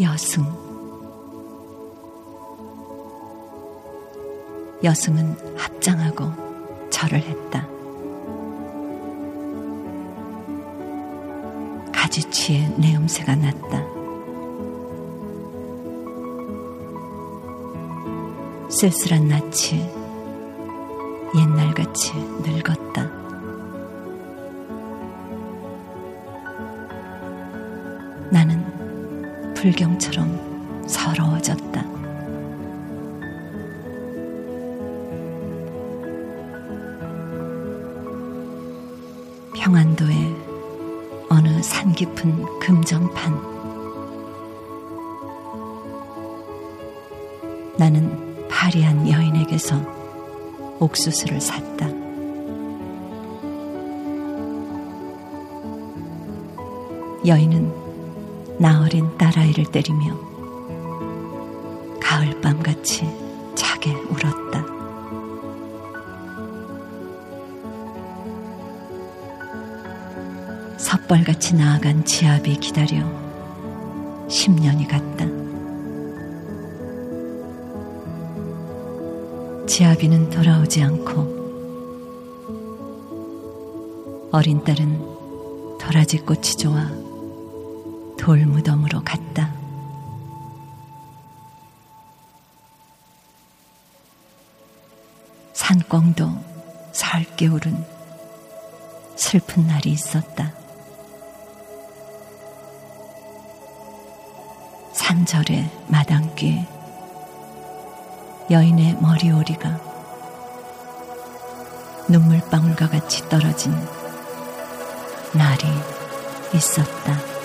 여승 여승은 합장하고 절을 했다. 가지치에 내음새가 났다. 쓸쓸한 낯이 옛날같이 늙었다. 나는 불경처럼 서러워졌다. 평안도의 어느 산 깊은 금정판. 나는 파리한 여인에게서 옥수수를 샀다. 여인은 나 어린 딸아이를 때리며 가을밤같이 차게 울었다. 섣벌같이 나아간 지압이 기다려 10년이 갔다. 지아비는 돌아오지 않고 어린 딸은 도라지 꽃이 좋아 돌무덤으로 갔다. 산꽁도 살겨울은 슬픈 날이 있었다. 산절의 마당귀에 여인의 머리오리가 눈물방울과 같이 떨어진 날이 있었다.